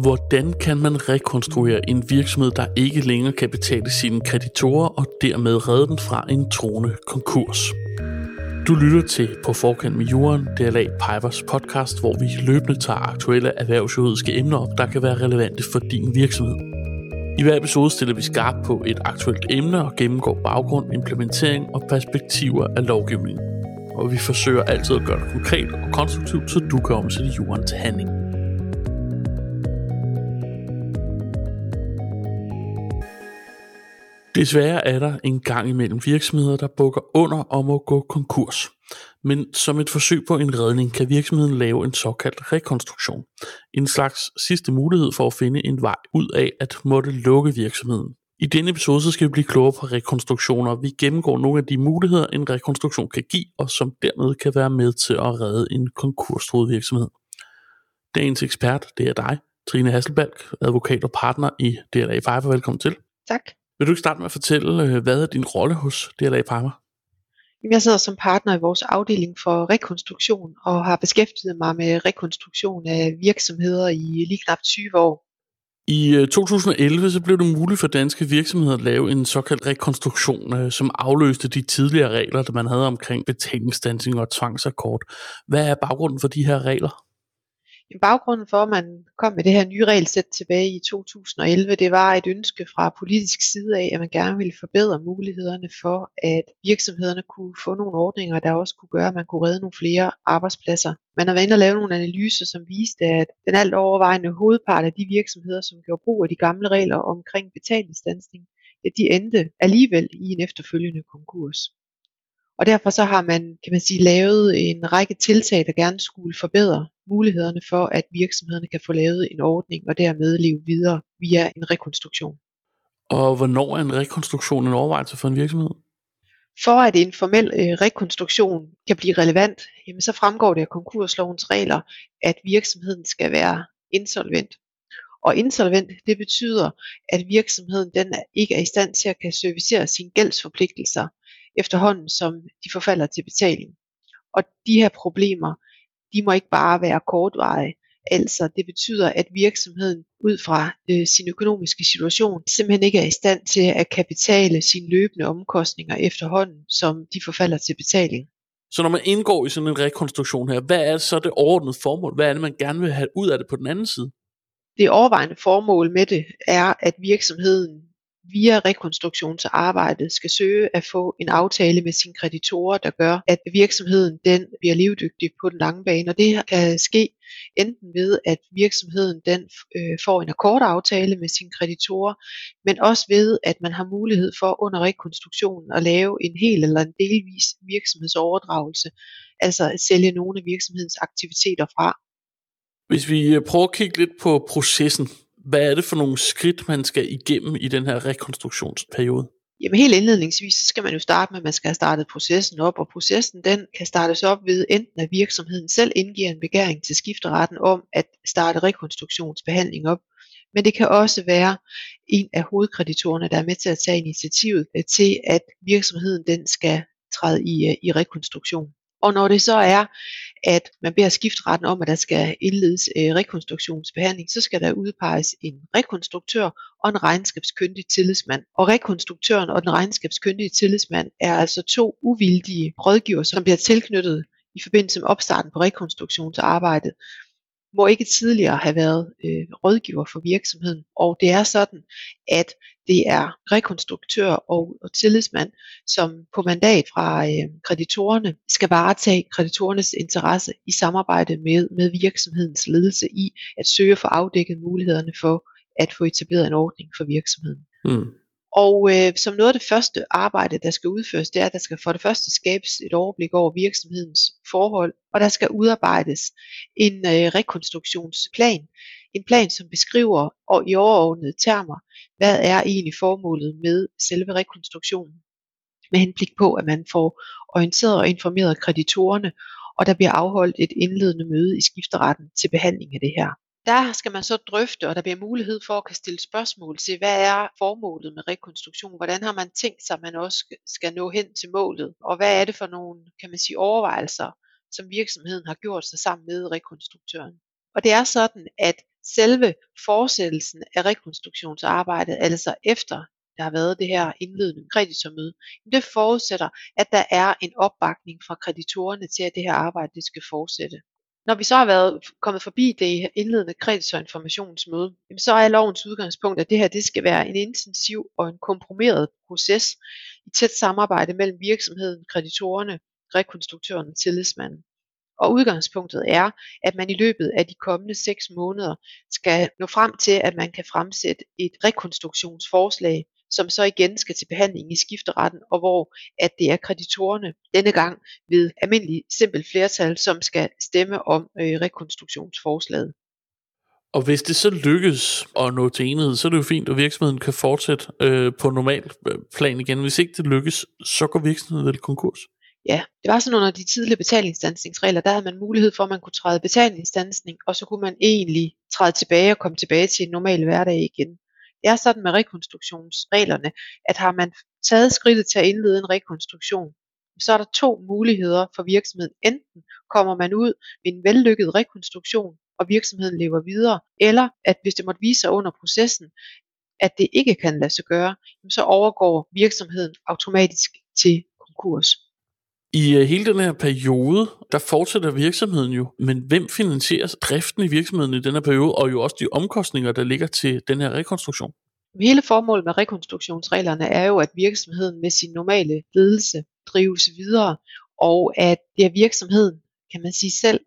Hvordan kan man rekonstruere en virksomhed, der ikke længere kan betale sine kreditorer og dermed redde den fra en troende konkurs? Du lytter til På forkant med Jorden, DLA Pipers podcast, hvor vi løbende tager aktuelle erhvervsjuridiske emner op, der kan være relevante for din virksomhed. I hver episode stiller vi skarpt på et aktuelt emne og gennemgår baggrund, implementering og perspektiver af lovgivningen. Og vi forsøger altid at gøre det konkret og konstruktivt, så du kan omsætte jorden til handling. Desværre er der en gang imellem virksomheder, der bukker under og må gå konkurs. Men som et forsøg på en redning kan virksomheden lave en såkaldt rekonstruktion. En slags sidste mulighed for at finde en vej ud af at måtte lukke virksomheden. I denne episode så skal vi blive klogere på rekonstruktioner. Vi gennemgår nogle af de muligheder, en rekonstruktion kan give, og som dermed kan være med til at redde en konkurstroet virksomhed. Dagens ekspert, det er dig, Trine Hasselbalk, advokat og partner i DLA Five. Velkommen til. Tak. Vil du ikke starte med at fortælle, øh, hvad er din rolle hos DLA Parma? Jeg sidder som partner i vores afdeling for rekonstruktion og har beskæftiget mig med rekonstruktion af virksomheder i lige knap 20 år. I øh, 2011 så blev det muligt for danske virksomheder at lave en såkaldt rekonstruktion, øh, som afløste de tidligere regler, der man havde omkring betalingsstansing og tvangsakkord. Hvad er baggrunden for de her regler? Baggrunden for, at man kom med det her nye regelsæt tilbage i 2011, det var et ønske fra politisk side af, at man gerne ville forbedre mulighederne for, at virksomhederne kunne få nogle ordninger, der også kunne gøre, at man kunne redde nogle flere arbejdspladser. Man har været inde og lave nogle analyser, som viste, at den alt overvejende hovedpart af de virksomheder, som gjorde brug af de gamle regler omkring betalingsstansning, at de endte alligevel i en efterfølgende konkurs. Og derfor så har man, kan man sige, lavet en række tiltag, der gerne skulle forbedre mulighederne for, at virksomhederne kan få lavet en ordning og dermed leve videre via en rekonstruktion. Og hvornår er en rekonstruktion en overvejelse for en virksomhed? For at en formel øh, rekonstruktion kan blive relevant, jamen så fremgår det af konkurslovens regler, at virksomheden skal være insolvent. Og insolvent, det betyder, at virksomheden den ikke er i stand til at kan servicere sine gældsforpligtelser efterhånden, som de forfalder til betaling. Og de her problemer, de må ikke bare være kortvarige. Altså det betyder, at virksomheden ud fra øh, sin økonomiske situation simpelthen ikke er i stand til at kapitale sine løbende omkostninger efterhånden, som de forfalder til betaling. Så når man indgår i sådan en rekonstruktion her, hvad er så det overordnede formål? Hvad er det, man gerne vil have ud af det på den anden side? Det overvejende formål med det er, at virksomheden via rekonstruktionsarbejdet skal søge at få en aftale med sine kreditorer, der gør, at virksomheden den bliver levedygtig på den lange bane. Og det kan ske enten ved, at virksomheden den øh, får en akkordaftale med sine kreditorer, men også ved, at man har mulighed for under rekonstruktionen at lave en hel eller en delvis virksomhedsoverdragelse, altså at sælge nogle af virksomhedens aktiviteter fra. Hvis vi øh, prøver at kigge lidt på processen, hvad er det for nogle skridt, man skal igennem i den her rekonstruktionsperiode? Jamen helt indledningsvis, så skal man jo starte med, at man skal have startet processen op, og processen den kan startes op ved enten at virksomheden selv indgiver en begæring til skifteretten om at starte rekonstruktionsbehandling op, men det kan også være en af hovedkreditorerne, der er med til at tage initiativet til, at virksomheden den skal træde i, øh, i rekonstruktion. Og når det så er, at man beder skiftretten om, at der skal indledes øh, rekonstruktionsbehandling, så skal der udpeges en rekonstruktør og en regnskabskyndig tillidsmand. Og rekonstruktøren og den regnskabskyndige tillidsmand er altså to uvildige rådgiver, som bliver tilknyttet i forbindelse med opstarten på rekonstruktionsarbejdet må ikke tidligere have været øh, rådgiver for virksomheden. Og det er sådan, at det er rekonstruktør og, og tillidsmand, som på mandat fra øh, kreditorerne skal varetage kreditorernes interesse i samarbejde med, med virksomhedens ledelse i at søge for afdækket mulighederne for at få etableret en ordning for virksomheden. Mm. Og øh, som noget af det første arbejde, der skal udføres, det er, at der skal for det første skabes et overblik over virksomhedens forhold, og der skal udarbejdes en øh, rekonstruktionsplan. En plan, som beskriver og i overordnede termer, hvad er egentlig formålet med selve rekonstruktionen. Med henblik på, at man får orienteret og informeret kreditorerne, og der bliver afholdt et indledende møde i skifteretten til behandling af det her. Der skal man så drøfte, og der bliver mulighed for at kan stille spørgsmål til, hvad er formålet med rekonstruktion? Hvordan har man tænkt sig, at man også skal nå hen til målet? Og hvad er det for nogle, kan man sige, overvejelser, som virksomheden har gjort sig sammen med rekonstruktøren? Og det er sådan, at selve fortsættelsen af rekonstruktionsarbejdet, altså efter der har været det her indledende kreditormøde, det forudsætter, at der er en opbakning fra kreditorerne til, at det her arbejde det skal fortsætte. Når vi så har været kommet forbi det indledende kreditorinformationsmøde, så er lovens udgangspunkt, at det her det skal være en intensiv og en komprimeret proces i tæt samarbejde mellem virksomheden, kreditorerne, rekonstruktøren og tillidsmanden. Og udgangspunktet er, at man i løbet af de kommende 6 måneder skal nå frem til, at man kan fremsætte et rekonstruktionsforslag, som så igen skal til behandling i skifteretten, og hvor at det er kreditorerne denne gang ved almindelig simpelt flertal, som skal stemme om øh, rekonstruktionsforslaget. Og hvis det så lykkes at nå til enighed, så er det jo fint, at virksomheden kan fortsætte øh, på normal øh, plan igen. Hvis ikke det lykkes, så går virksomheden vel konkurs? Ja, det var sådan under de tidlige betalingsstansningsregler, der havde man mulighed for, at man kunne træde betalingsstansning, og så kunne man egentlig træde tilbage og komme tilbage til en normal hverdag igen. Det er sådan med rekonstruktionsreglerne, at har man taget skridtet til at indlede en rekonstruktion, så er der to muligheder for virksomheden. Enten kommer man ud ved en vellykket rekonstruktion, og virksomheden lever videre, eller at hvis det måtte vise sig under processen, at det ikke kan lade sig gøre, så overgår virksomheden automatisk til konkurs. I øh, hele den her periode, der fortsætter virksomheden jo, men hvem finansierer driften i virksomheden i den her periode, og jo også de omkostninger, der ligger til den her rekonstruktion? Hele formålet med rekonstruktionsreglerne er jo, at virksomheden med sin normale ledelse drives videre, og at det er virksomheden, kan man sige selv,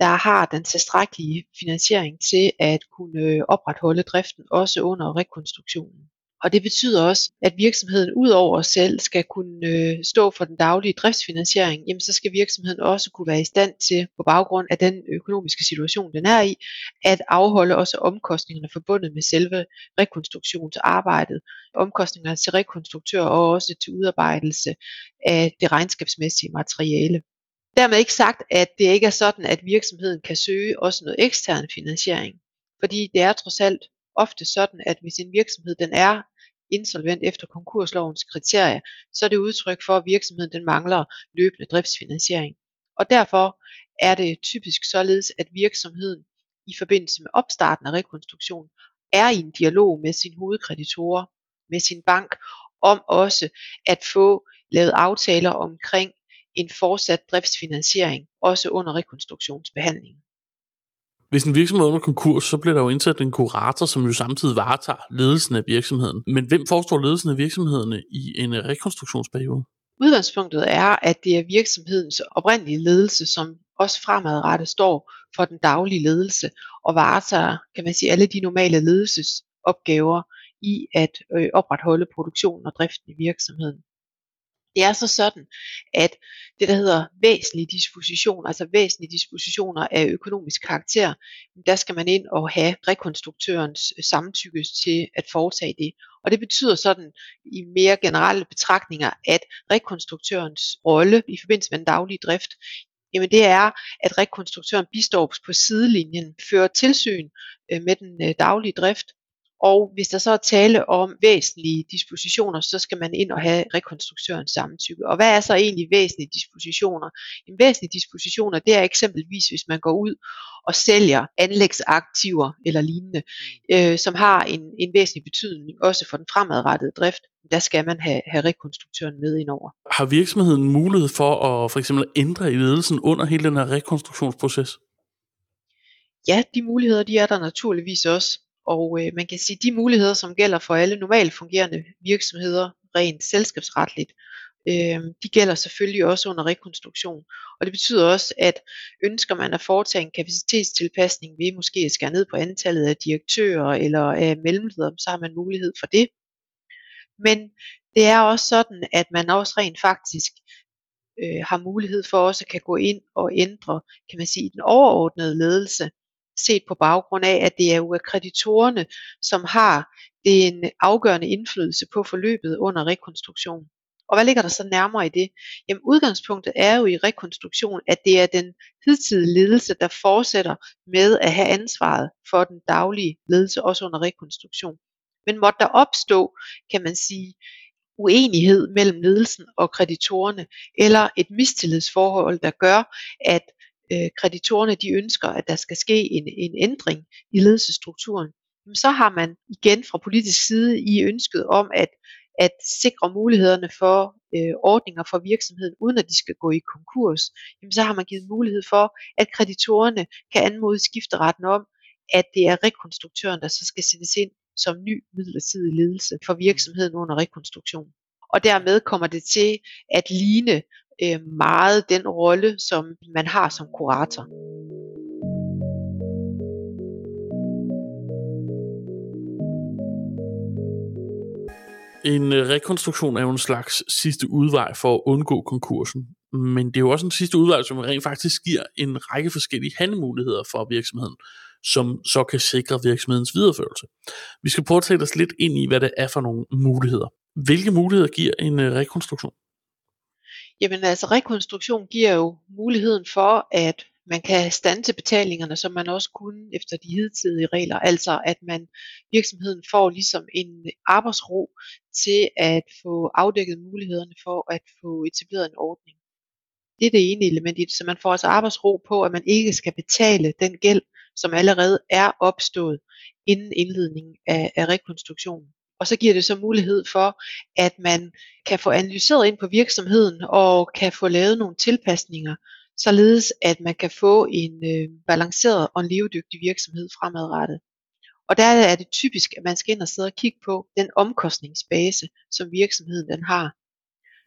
der har den tilstrækkelige finansiering til at kunne øh, opretholde driften også under rekonstruktionen. Og det betyder også, at virksomheden udover selv skal kunne øh, stå for den daglige driftsfinansiering, jamen så skal virksomheden også kunne være i stand til, på baggrund af den økonomiske situation, den er i, at afholde også omkostningerne forbundet med selve rekonstruktionsarbejdet, omkostningerne til rekonstruktør og også til udarbejdelse af det regnskabsmæssige materiale. Dermed ikke sagt, at det ikke er sådan, at virksomheden kan søge også noget ekstern finansiering, fordi det er trods alt ofte sådan, at hvis en virksomhed den er insolvent efter konkurslovens kriterier, så er det udtryk for, at virksomheden den mangler løbende driftsfinansiering. Og derfor er det typisk således, at virksomheden i forbindelse med opstarten af rekonstruktion er i en dialog med sine hovedkreditorer, med sin bank, om også at få lavet aftaler omkring en fortsat driftsfinansiering, også under rekonstruktionsbehandlingen. Hvis en virksomhed er under konkurs, så bliver der jo indsat en kurator, som jo samtidig varetager ledelsen af virksomheden. Men hvem forestår ledelsen af virksomhederne i en rekonstruktionsperiode? Udgangspunktet er, at det er virksomhedens oprindelige ledelse, som også fremadrettet står for den daglige ledelse og varetager, kan man sige, alle de normale ledelsesopgaver i at øh, opretholde produktionen og driften i virksomheden. Det er så sådan, at det der hedder væsentlige dispositioner, altså væsentlige dispositioner af økonomisk karakter, der skal man ind og have rekonstruktørens øh, samtykke til at foretage det. Og det betyder sådan i mere generelle betragtninger, at rekonstruktørens rolle i forbindelse med den daglige drift, jamen det er, at rekonstruktøren bistår på sidelinjen, fører tilsyn øh, med den øh, daglige drift, og hvis der så er tale om væsentlige dispositioner, så skal man ind og have rekonstruktørens samtykke. Og hvad er så egentlig væsentlige dispositioner? En væsentlige dispositioner, det er eksempelvis, hvis man går ud og sælger anlægsaktiver eller lignende, mm. øh, som har en, en væsentlig betydning også for den fremadrettede drift. Der skal man have, have rekonstruktøren med ind over. Har virksomheden mulighed for at for eksempel ændre i ledelsen under hele den her rekonstruktionsproces? Ja, de muligheder de er der naturligvis også. Og øh, man kan sige, de muligheder, som gælder for alle normalt fungerende virksomheder, rent selskabsretligt, øh, de gælder selvfølgelig også under rekonstruktion. Og det betyder også, at ønsker man at foretage en kapacitetstilpasning ved måske at skære ned på antallet af direktører eller af mellemledere, så har man mulighed for det. Men det er også sådan, at man også rent faktisk øh, har mulighed for også at kan gå ind og ændre, kan man sige, den overordnede ledelse set på baggrund af, at det er jo kreditorerne, som har en afgørende indflydelse på forløbet under rekonstruktion. Og hvad ligger der så nærmere i det? Jamen udgangspunktet er jo i rekonstruktion, at det er den hidtidige ledelse, der fortsætter med at have ansvaret for den daglige ledelse, også under rekonstruktion. Men måtte der opstå, kan man sige, uenighed mellem ledelsen og kreditorerne, eller et mistillidsforhold, der gør, at øh, kreditorerne de ønsker, at der skal ske en, en ændring i ledelsesstrukturen, så har man igen fra politisk side i ønsket om at, at sikre mulighederne for øh, ordninger for virksomheden, uden at de skal gå i konkurs, jamen så har man givet mulighed for, at kreditorerne kan anmode skifteretten om, at det er rekonstruktøren, der så skal sættes ind som ny midlertidig ledelse for virksomheden under rekonstruktion. Og dermed kommer det til at ligne øh, meget den rolle, som man har som kurator. En øh, rekonstruktion er jo en slags sidste udvej for at undgå konkursen. Men det er jo også en sidste udvej, som rent faktisk giver en række forskellige handlemuligheder for virksomheden, som så kan sikre virksomhedens videreførelse. Vi skal prøve at tage os lidt ind i, hvad det er for nogle muligheder. Hvilke muligheder giver en øh, rekonstruktion? Jamen altså rekonstruktion giver jo muligheden for, at man kan stanse betalingerne, som man også kunne efter de hidtidige regler. Altså at man virksomheden får ligesom en arbejdsro til at få afdækket mulighederne for at få etableret en ordning. Det er det ene element i det, så man får altså arbejdsro på, at man ikke skal betale den gæld, som allerede er opstået inden indledningen af, af rekonstruktionen. Og så giver det så mulighed for, at man kan få analyseret ind på virksomheden og kan få lavet nogle tilpasninger, således at man kan få en øh, balanceret og en levedygtig virksomhed fremadrettet. Og der er det typisk, at man skal ind og sidde og kigge på den omkostningsbase, som virksomheden den har.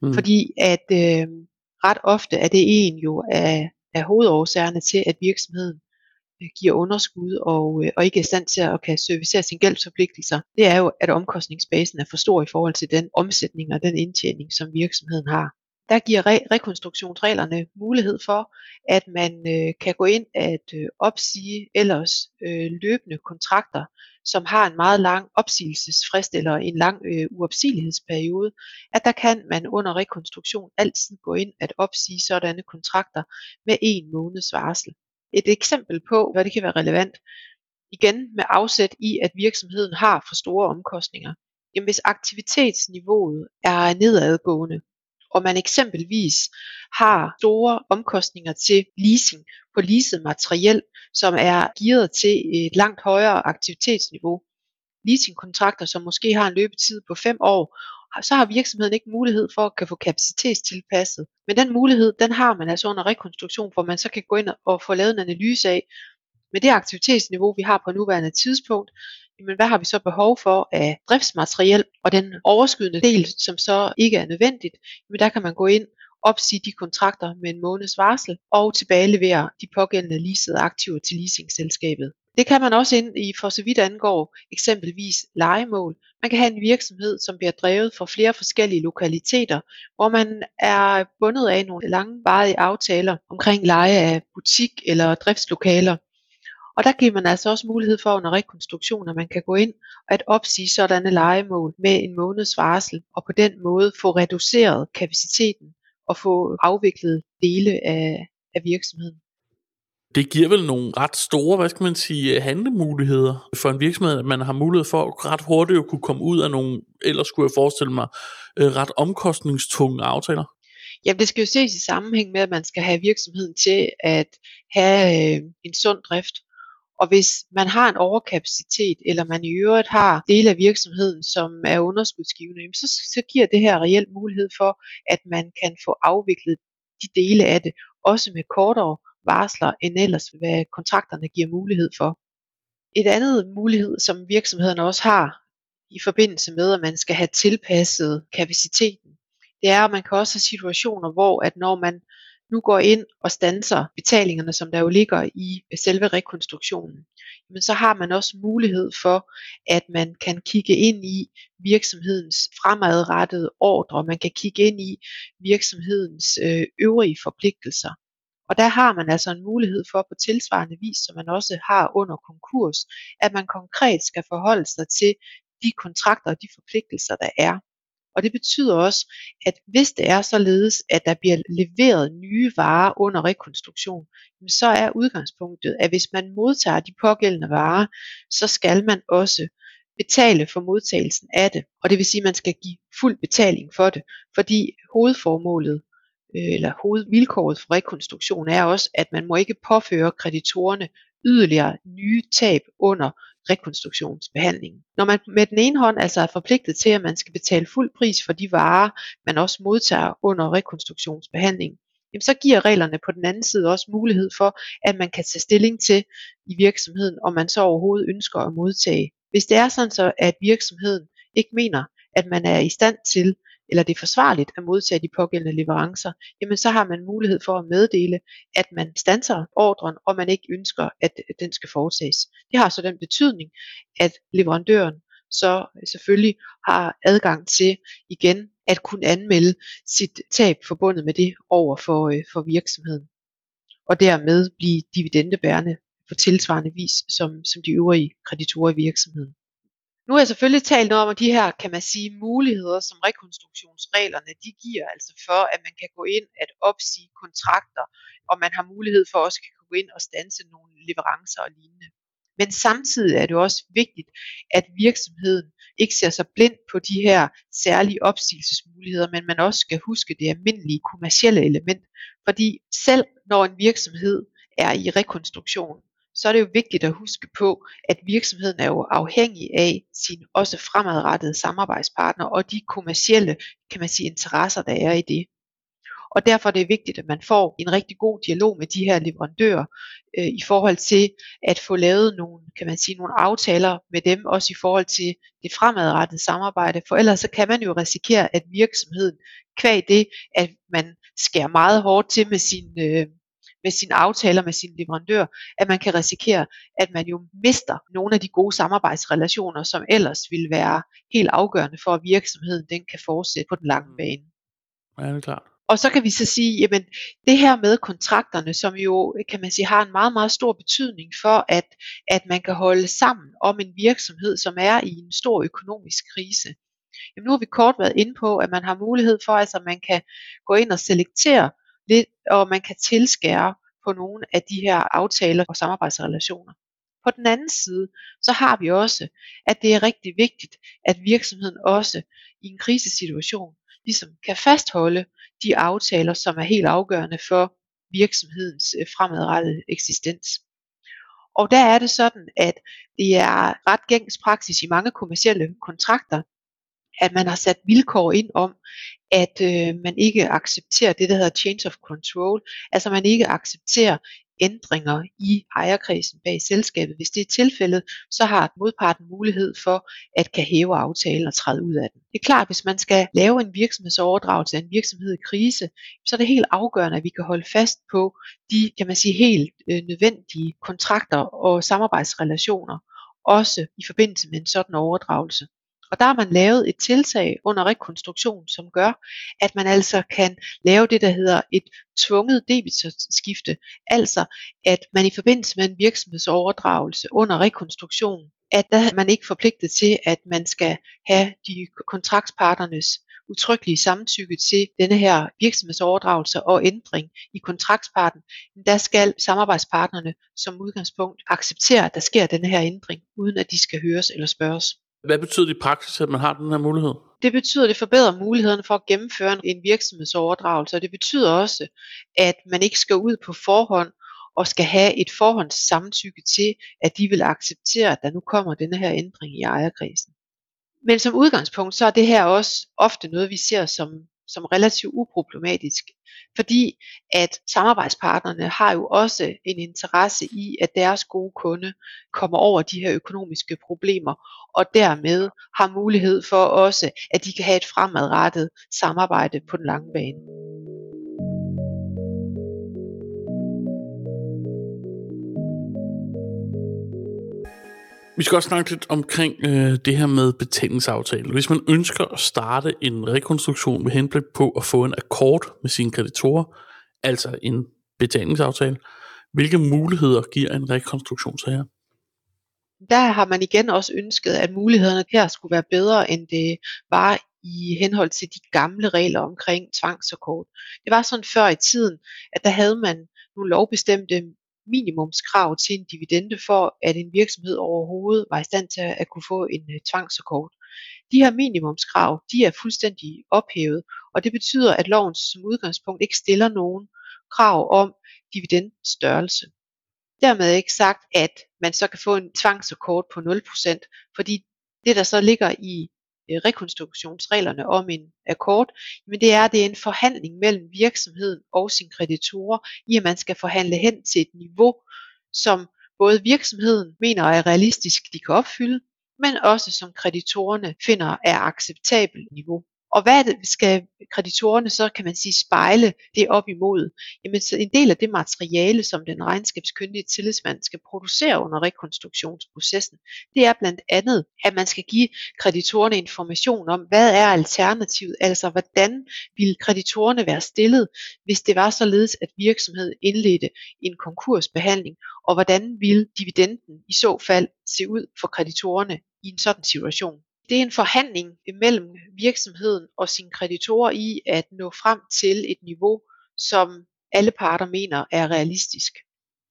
Mm. Fordi at øh, ret ofte er det en jo af, af hovedårsagerne til, at virksomheden giver underskud og, øh, og ikke er i stand til at kan servicere sine gældsforpligtelser, det er jo, at omkostningsbasen er for stor i forhold til den omsætning og den indtjening, som virksomheden har der giver re- rekonstruktionsreglerne mulighed for, at man øh, kan gå ind at øh, opsige ellers øh, løbende kontrakter, som har en meget lang opsigelsesfrist eller en lang øh, uopsigelighedsperiode, at der kan man under rekonstruktion altid gå ind at opsige sådanne kontrakter med en måneds varsel. Et eksempel på, hvad det kan være relevant, igen med afsæt i, at virksomheden har for store omkostninger. Jamen hvis aktivitetsniveauet er nedadgående, og man eksempelvis har store omkostninger til leasing på leaset materiel, som er gearet til et langt højere aktivitetsniveau. Leasingkontrakter, som måske har en løbetid på 5 år, så har virksomheden ikke mulighed for at kan få kapacitetstilpasset. Men den mulighed, den har man altså under rekonstruktion, hvor man så kan gå ind og få lavet en analyse af, med det aktivitetsniveau, vi har på nuværende tidspunkt, jamen hvad har vi så behov for af driftsmateriel, og den overskydende del, som så ikke er nødvendigt, jamen der kan man gå ind opsige de kontrakter med en måneds varsel og tilbagelevere de pågældende leasede aktiver til leasingselskabet. Det kan man også ind i for så vidt angår eksempelvis legemål. Man kan have en virksomhed, som bliver drevet fra flere forskellige lokaliteter, hvor man er bundet af nogle langvarige aftaler omkring leje af butik eller driftslokaler. Og der giver man altså også mulighed for under rekonstruktion, at man kan gå ind og at opsige sådanne legemål med en måneds varsel, og på den måde få reduceret kapaciteten og få afviklet dele af, af virksomheden. Det giver vel nogle ret store, hvad skal man sige, øh, handlemuligheder for en virksomhed, at man har mulighed for ret hurtigt at kunne komme ud af nogle, ellers skulle jeg forestille mig, øh, ret omkostningstunge aftaler. Jamen det skal jo ses i sammenhæng med, at man skal have virksomheden til at have øh, en sund drift. Og hvis man har en overkapacitet, eller man i øvrigt har dele af virksomheden, som er underskudsgivende, så, så giver det her reelt mulighed for, at man kan få afviklet de dele af det, også med kortere varsler, end ellers hvad kontrakterne giver mulighed for. Et andet mulighed, som virksomhederne også har i forbindelse med, at man skal have tilpasset kapaciteten, det er, at man kan også have situationer, hvor at når man nu går ind og stanser betalingerne, som der jo ligger i selve rekonstruktionen, men så har man også mulighed for, at man kan kigge ind i virksomhedens fremadrettede ordre, man kan kigge ind i virksomhedens øh, øvrige forpligtelser. Og der har man altså en mulighed for på tilsvarende vis, som man også har under konkurs, at man konkret skal forholde sig til de kontrakter og de forpligtelser, der er. Og det betyder også, at hvis det er således, at der bliver leveret nye varer under rekonstruktion, så er udgangspunktet, at hvis man modtager de pågældende varer, så skal man også betale for modtagelsen af det. Og det vil sige, at man skal give fuld betaling for det, fordi hovedformålet Øh, eller hovedvilkåret for rekonstruktion er også, at man må ikke påføre kreditorerne yderligere nye tab under rekonstruktionsbehandlingen. Når man med den ene hånd altså er forpligtet til, at man skal betale fuld pris for de varer, man også modtager under rekonstruktionsbehandlingen, jamen så giver reglerne på den anden side også mulighed for, at man kan tage stilling til i virksomheden, om man så overhovedet ønsker at modtage. Hvis det er sådan så, at virksomheden ikke mener, at man er i stand til eller det er forsvarligt at modtage de pågældende leverancer, jamen så har man mulighed for at meddele, at man stanser ordren, og man ikke ønsker, at den skal foretages. Det har så den betydning, at leverandøren så selvfølgelig har adgang til igen at kunne anmelde sit tab forbundet med det over for, øh, for virksomheden. Og dermed blive dividendebærende på tilsvarende vis som, som de øvrige kreditorer i virksomheden. Nu har jeg selvfølgelig talt noget om de her, kan man sige, muligheder, som rekonstruktionsreglerne de giver, altså for, at man kan gå ind at opsige kontrakter, og man har mulighed for også at gå ind og stanse nogle leverancer og lignende. Men samtidig er det også vigtigt, at virksomheden ikke ser sig blind på de her særlige opsigelsesmuligheder, men man også skal huske det almindelige kommercielle element. Fordi selv når en virksomhed er i rekonstruktion, så er det jo vigtigt at huske på, at virksomheden er jo afhængig af sine også fremadrettede samarbejdspartnere og de kommercielle kan man sige, interesser, der er i det. Og derfor er det vigtigt, at man får en rigtig god dialog med de her leverandører øh, i forhold til at få lavet nogle, kan man sige, nogle aftaler med dem, også i forhold til det fremadrettede samarbejde. For ellers så kan man jo risikere, at virksomheden kvæg det, at man skærer meget hårdt til med sin, øh, med sine aftaler med sin leverandør, at man kan risikere, at man jo mister nogle af de gode samarbejdsrelationer, som ellers ville være helt afgørende for, at virksomheden den kan fortsætte på den lange mm. bane. Ja, det er klart. Og så kan vi så sige, jamen det her med kontrakterne, som jo kan man sige har en meget, meget stor betydning for, at, at man kan holde sammen om en virksomhed, som er i en stor økonomisk krise. Jamen nu har vi kort været inde på, at man har mulighed for, altså at man kan gå ind og selektere ved, og man kan tilskære på nogle af de her aftaler og samarbejdsrelationer. På den anden side, så har vi også, at det er rigtig vigtigt, at virksomheden også i en krisesituation ligesom kan fastholde de aftaler, som er helt afgørende for virksomhedens øh, fremadrettede eksistens. Og der er det sådan, at det er ret gængs praksis i mange kommersielle kontrakter, at man har sat vilkår ind om, at øh, man ikke accepterer det, der hedder change of control, altså man ikke accepterer ændringer i ejerkredsen bag selskabet. Hvis det er tilfældet, så har modparten mulighed for at kan hæve aftalen og træde ud af den. Det er klart, hvis man skal lave en virksomhedsoverdragelse af en virksomhed i krise, så er det helt afgørende, at vi kan holde fast på de, kan man sige, helt øh, nødvendige kontrakter og samarbejdsrelationer, også i forbindelse med en sådan overdragelse. Og der har man lavet et tiltag under rekonstruktion, som gør, at man altså kan lave det, der hedder et tvunget debitskifte. Altså, at man i forbindelse med en virksomhedsoverdragelse under rekonstruktion, at der er man ikke forpligtet til, at man skal have de kontraktparternes utryggelige samtykke til denne her virksomhedsoverdragelse og ændring i kontraktsparten, der skal samarbejdspartnerne som udgangspunkt acceptere, at der sker denne her ændring, uden at de skal høres eller spørges. Hvad betyder det i praksis, at man har den her mulighed? Det betyder, at det forbedrer mulighederne for at gennemføre en virksomhedsoverdragelse, og det betyder også, at man ikke skal ud på forhånd og skal have et forhåndssamtykke til, at de vil acceptere, at der nu kommer denne her ændring i ejerkredsen. Men som udgangspunkt, så er det her også ofte noget, vi ser som som relativt uproblematisk, fordi at samarbejdspartnerne har jo også en interesse i, at deres gode kunde kommer over de her økonomiske problemer, og dermed har mulighed for også, at de kan have et fremadrettet samarbejde på den lange bane. Vi skal også snakke lidt omkring øh, det her med betalingsaftale. Hvis man ønsker at starte en rekonstruktion med henblik på at få en akkord med sine kreditorer, altså en betalingsaftale, hvilke muligheder giver en rekonstruktion så her? Der har man igen også ønsket, at mulighederne her skulle være bedre, end det var i henhold til de gamle regler omkring tvangsakkord. Det var sådan før i tiden, at der havde man nogle lovbestemte minimumskrav til en dividende for, at en virksomhed overhovedet var i stand til at kunne få en øh, tvangsakkord. De her minimumskrav, de er fuldstændig ophævet, og det betyder, at loven som udgangspunkt ikke stiller nogen krav om dividendens størrelse. Dermed ikke sagt, at man så kan få en tvangsakkord på 0%, fordi det der så ligger i Øh, rekonstruktionsreglerne om en akkord, men det er, at det er en forhandling mellem virksomheden og sine kreditorer, i at man skal forhandle hen til et niveau, som både virksomheden mener er realistisk, de kan opfylde, men også som kreditorerne finder er acceptabelt niveau. Og hvad det, skal kreditorerne så, kan man sige, spejle det op imod? Jamen så en del af det materiale, som den regnskabskyndige tillidsmand skal producere under rekonstruktionsprocessen, det er blandt andet, at man skal give kreditorerne information om, hvad er alternativet, altså hvordan ville kreditorerne være stillet, hvis det var således, at virksomheden indledte en konkursbehandling, og hvordan ville dividenden i så fald se ud for kreditorerne i en sådan situation. Det er en forhandling mellem virksomheden og sine kreditorer i at nå frem til et niveau, som alle parter mener er realistisk.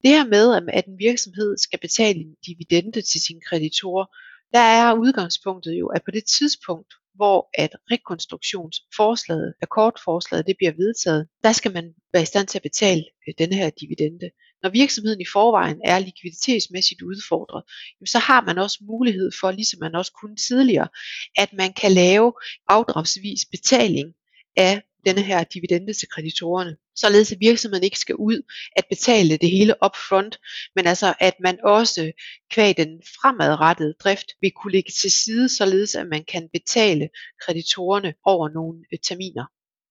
Det her med, at en virksomhed skal betale en dividende til sine kreditorer, der er udgangspunktet jo, at på det tidspunkt, hvor at rekonstruktionsforslaget, akkordforslaget, det bliver vedtaget, der skal man være i stand til at betale øh, denne her dividende. Når virksomheden i forvejen er likviditetsmæssigt udfordret, så har man også mulighed for, ligesom man også kunne tidligere, at man kan lave afdragsvis betaling af denne her dividende til kreditorerne, således at virksomheden ikke skal ud at betale det hele upfront, men altså at man også kvæg den fremadrettede drift vil kunne lægge til side, således at man kan betale kreditorerne over nogle øh, terminer.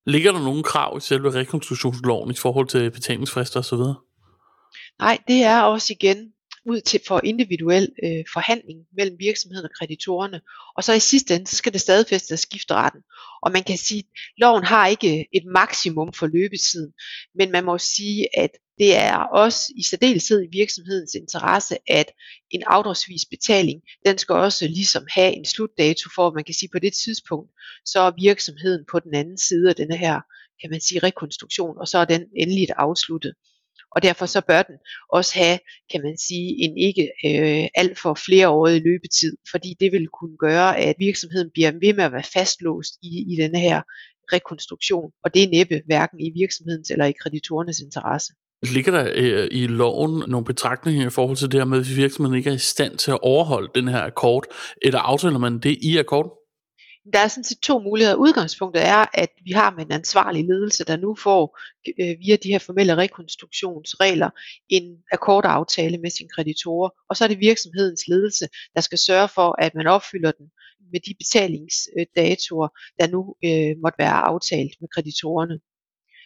Ligger der nogle krav i selve rekonstruktionsloven i forhold til betalingsfrister osv.? Nej, det er også igen ud til for individuel øh, forhandling mellem virksomheden og kreditorerne. Og så i sidste ende, så skal det stadfæstes af skifteretten. Og man kan sige, at loven har ikke øh, et maksimum for løbetiden, men man må sige, at det er også i særdeleshed i virksomhedens interesse, at en afdragsvis betaling, den skal også ligesom have en slutdato for, at man kan sige, at på det tidspunkt, så er virksomheden på den anden side af denne her, kan man sige, rekonstruktion, og så er den endeligt afsluttet og derfor så bør den også have, kan man sige, en ikke øh, alt for flereårig løbetid, fordi det vil kunne gøre, at virksomheden bliver ved med at være fastlåst i, i denne her rekonstruktion, og det er næppe hverken i virksomhedens eller i kreditorernes interesse. Ligger der øh, i loven nogle betragtninger i forhold til det her med, at virksomheden ikke er i stand til at overholde den her akkord, eller aftaler man det i akkorden? Der er sådan set to muligheder. Udgangspunktet er, at vi har med en ansvarlig ledelse, der nu får øh, via de her formelle rekonstruktionsregler en akkordaftale med sine kreditorer. Og så er det virksomhedens ledelse, der skal sørge for, at man opfylder den med de betalingsdatoer, der nu øh, måtte være aftalt med kreditorerne.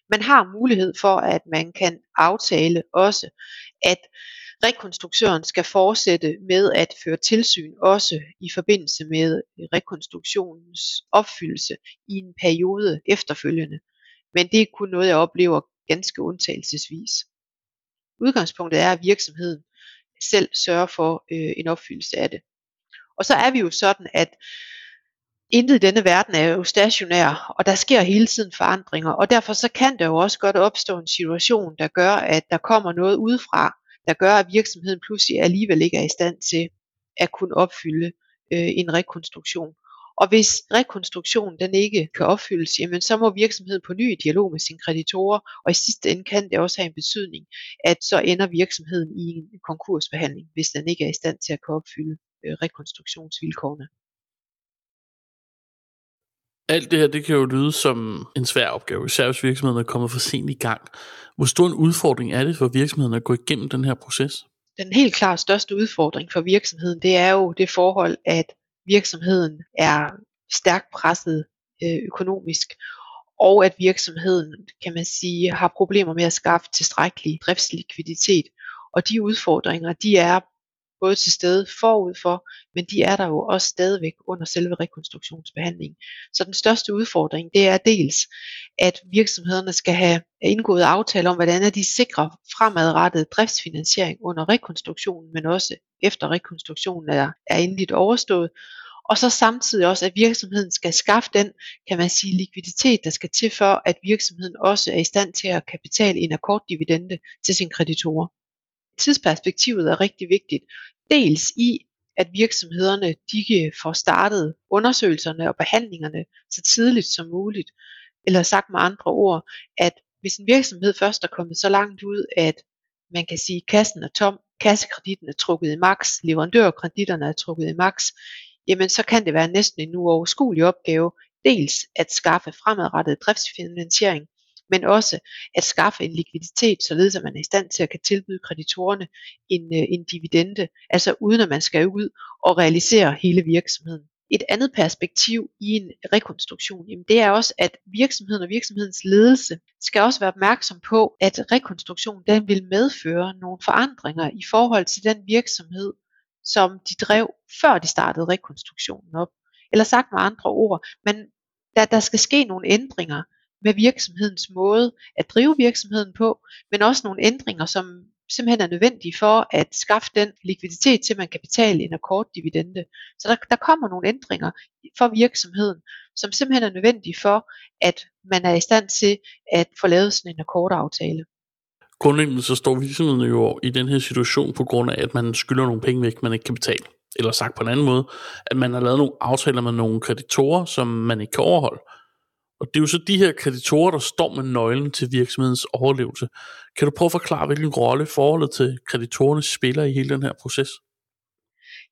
Man har mulighed for, at man kan aftale også, at rekonstruktøren skal fortsætte med at føre tilsyn også i forbindelse med øh, rekonstruktionens opfyldelse i en periode efterfølgende. Men det er kun noget, jeg oplever ganske undtagelsesvis. Udgangspunktet er, at virksomheden selv sørger for øh, en opfyldelse af det. Og så er vi jo sådan, at intet i denne verden er jo stationær, og der sker hele tiden forandringer, og derfor så kan der jo også godt opstå en situation, der gør, at der kommer noget udefra, der gør, at virksomheden pludselig alligevel ikke er i stand til at kunne opfylde øh, en rekonstruktion. Og hvis rekonstruktionen den ikke kan opfyldes, jamen så må virksomheden på ny i dialog med sine kreditorer, og i sidste ende kan det også have en betydning, at så ender virksomheden i en konkursbehandling, hvis den ikke er i stand til at kunne opfylde øh, rekonstruktionsvilkårene. Alt det her, det kan jo lyde som en svær opgave, især hvis virksomheden er kommet for sent i gang. Hvor stor en udfordring er det for virksomheden at gå igennem den her proces? Den helt klart største udfordring for virksomheden, det er jo det forhold, at virksomheden er stærkt presset øh, økonomisk, og at virksomheden, kan man sige, har problemer med at skaffe tilstrækkelig driftslikviditet. Og de udfordringer, de er både til stede forud for, men de er der jo også stadigvæk under selve rekonstruktionsbehandlingen. Så den største udfordring, det er dels, at virksomhederne skal have indgået aftale om, hvordan de sikrer fremadrettet driftsfinansiering under rekonstruktionen, men også efter rekonstruktionen er, er endeligt overstået. og så samtidig også, at virksomheden skal skaffe den, kan man sige, likviditet, der skal til for, at virksomheden også er i stand til at kapitale en akkorddividende til sine kreditorer. Tidsperspektivet er rigtig vigtigt, dels i, at virksomhederne de får startet undersøgelserne og behandlingerne så tidligt som muligt, eller sagt med andre ord, at hvis en virksomhed først er kommet så langt ud, at man kan sige, at kassen er tom, kassekreditten er trukket i max, leverandørkreditterne er trukket i max, jamen så kan det være næsten en uoverskuelig opgave, dels at skaffe fremadrettet driftsfinansiering, men også at skaffe en likviditet, således at man er i stand til at kan tilbyde kreditorerne en, øh, en dividende, altså uden at man skal ud og realisere hele virksomheden. Et andet perspektiv i en rekonstruktion, jamen det er også, at virksomheden og virksomhedens ledelse skal også være opmærksom på, at rekonstruktion den vil medføre nogle forandringer i forhold til den virksomhed, som de drev før de startede rekonstruktionen op. Eller sagt med andre ord, men der, der skal ske nogle ændringer med virksomhedens måde at drive virksomheden på, men også nogle ændringer, som simpelthen er nødvendige for at skaffe den likviditet til, at man kan betale en akkorddividende. Så der, der kommer nogle ændringer for virksomheden, som simpelthen er nødvendige for, at man er i stand til at få lavet sådan en akkordaftale. Grundlæggende så står virksomheden jo i den her situation på grund af, at man skylder nogle penge væk, man ikke kan betale. Eller sagt på en anden måde, at man har lavet nogle aftaler med nogle kreditorer, som man ikke kan overholde. Og det er jo så de her kreditorer, der står med nøglen til virksomhedens overlevelse. Kan du prøve at forklare, hvilken rolle forholdet til kreditorerne spiller i hele den her proces?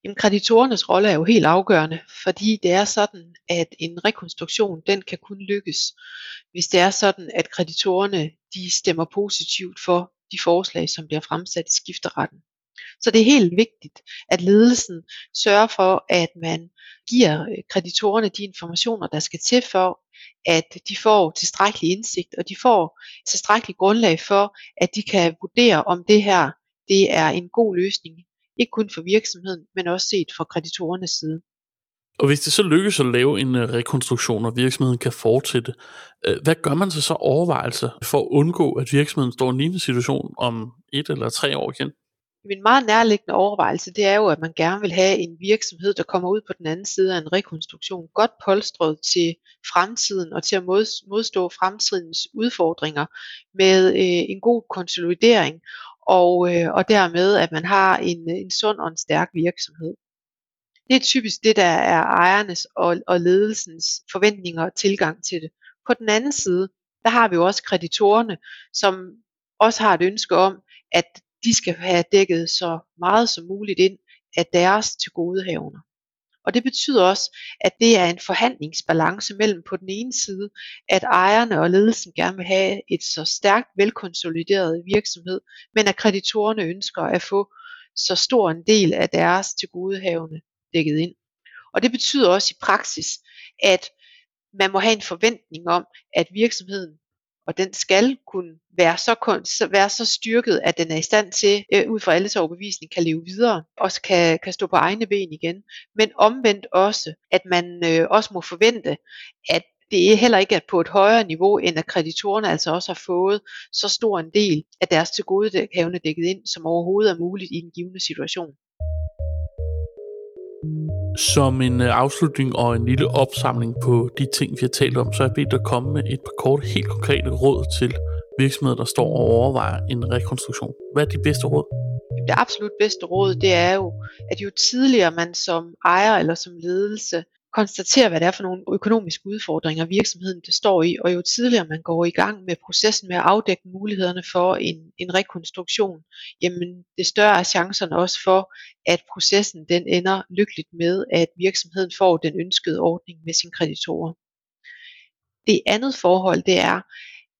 Jamen, kreditorernes rolle er jo helt afgørende, fordi det er sådan, at en rekonstruktion, den kan kun lykkes, hvis det er sådan, at kreditorerne, de stemmer positivt for de forslag, som bliver fremsat i skifteretten. Så det er helt vigtigt, at ledelsen sørger for, at man giver øh, kreditorerne de informationer, der skal til for, at de får tilstrækkelig indsigt, og de får tilstrækkelig grundlag for, at de kan vurdere, om det her det er en god løsning, ikke kun for virksomheden, men også set fra kreditorernes side. Og hvis det så lykkes at lave en øh, rekonstruktion, og virksomheden kan fortsætte, øh, hvad gør man så så overvejelser for at undgå, at virksomheden står i en lignende situation om et eller tre år igen? Min meget nærliggende overvejelse, det er jo, at man gerne vil have en virksomhed, der kommer ud på den anden side af en rekonstruktion, godt polstret til fremtiden og til at modstå fremtidens udfordringer med øh, en god konsolidering og, øh, og dermed at man har en, øh, en sund og en stærk virksomhed. Det er typisk det, der er ejernes og, og ledelsens forventninger og tilgang til det. På den anden side, der har vi jo også kreditorerne, som også har et ønske om, at de skal have dækket så meget som muligt ind af deres tilgodehavner. Og det betyder også, at det er en forhandlingsbalance mellem på den ene side, at ejerne og ledelsen gerne vil have et så stærkt velkonsolideret virksomhed, men at kreditorerne ønsker at få så stor en del af deres tilgodehavende dækket ind. Og det betyder også i praksis, at man må have en forventning om, at virksomheden og den skal kunne være så, være så styrket, at den er i stand til, øh, ud fra alles overbevisning, kan leve videre, og kan, kan stå på egne ben igen. Men omvendt også, at man øh, også må forvente, at det er heller ikke at på et højere niveau, end at kreditorerne altså også har fået så stor en del af deres tilgodehavende dækket ind, som overhovedet er muligt i den givende situation. Som en øh, afslutning og en lille opsamling på de ting, vi har talt om, så er jeg bedt at komme med et par korte, helt konkrete råd til virksomheder, der står og overvejer en rekonstruktion. Hvad er de bedste råd? Det absolut bedste råd, det er jo, at jo tidligere man som ejer eller som ledelse konstatere, hvad det er for nogle økonomiske udfordringer virksomheden består står i, og jo tidligere man går i gang med processen med at afdække mulighederne for en, en rekonstruktion, jamen det større er chancerne også for, at processen den ender lykkeligt med, at virksomheden får den ønskede ordning med sine kreditorer. Det andet forhold, det er,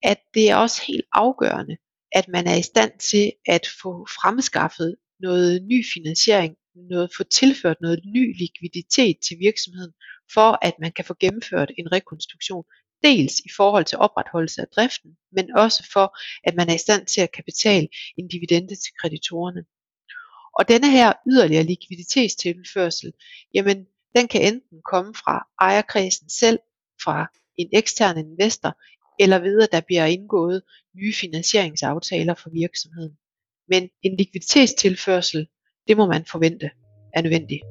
at det er også helt afgørende, at man er i stand til at få fremskaffet noget ny finansiering noget, få tilført noget ny likviditet til virksomheden, for at man kan få gennemført en rekonstruktion. Dels i forhold til opretholdelse af driften, men også for, at man er i stand til at kapital en dividende til kreditorerne. Og denne her yderligere likviditetstilførsel, jamen den kan enten komme fra ejerkredsen selv, fra en ekstern investor, eller ved at der bliver indgået nye finansieringsaftaler for virksomheden. Men en likviditetstilførsel det må man forvente er nødvendigt.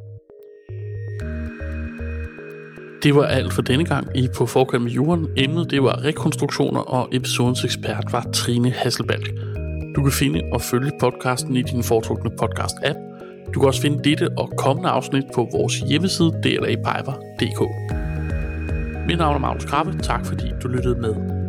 Det var alt for denne gang i På Forkant med Jorden. Emnet det var rekonstruktioner, og episodens ekspert var Trine Hasselbalg. Du kan finde og følge podcasten i din foretrukne podcast-app. Du kan også finde dette og kommende afsnit på vores hjemmeside dlapiper.dk. Mit navn er Magnus Krabbe. Tak fordi du lyttede med.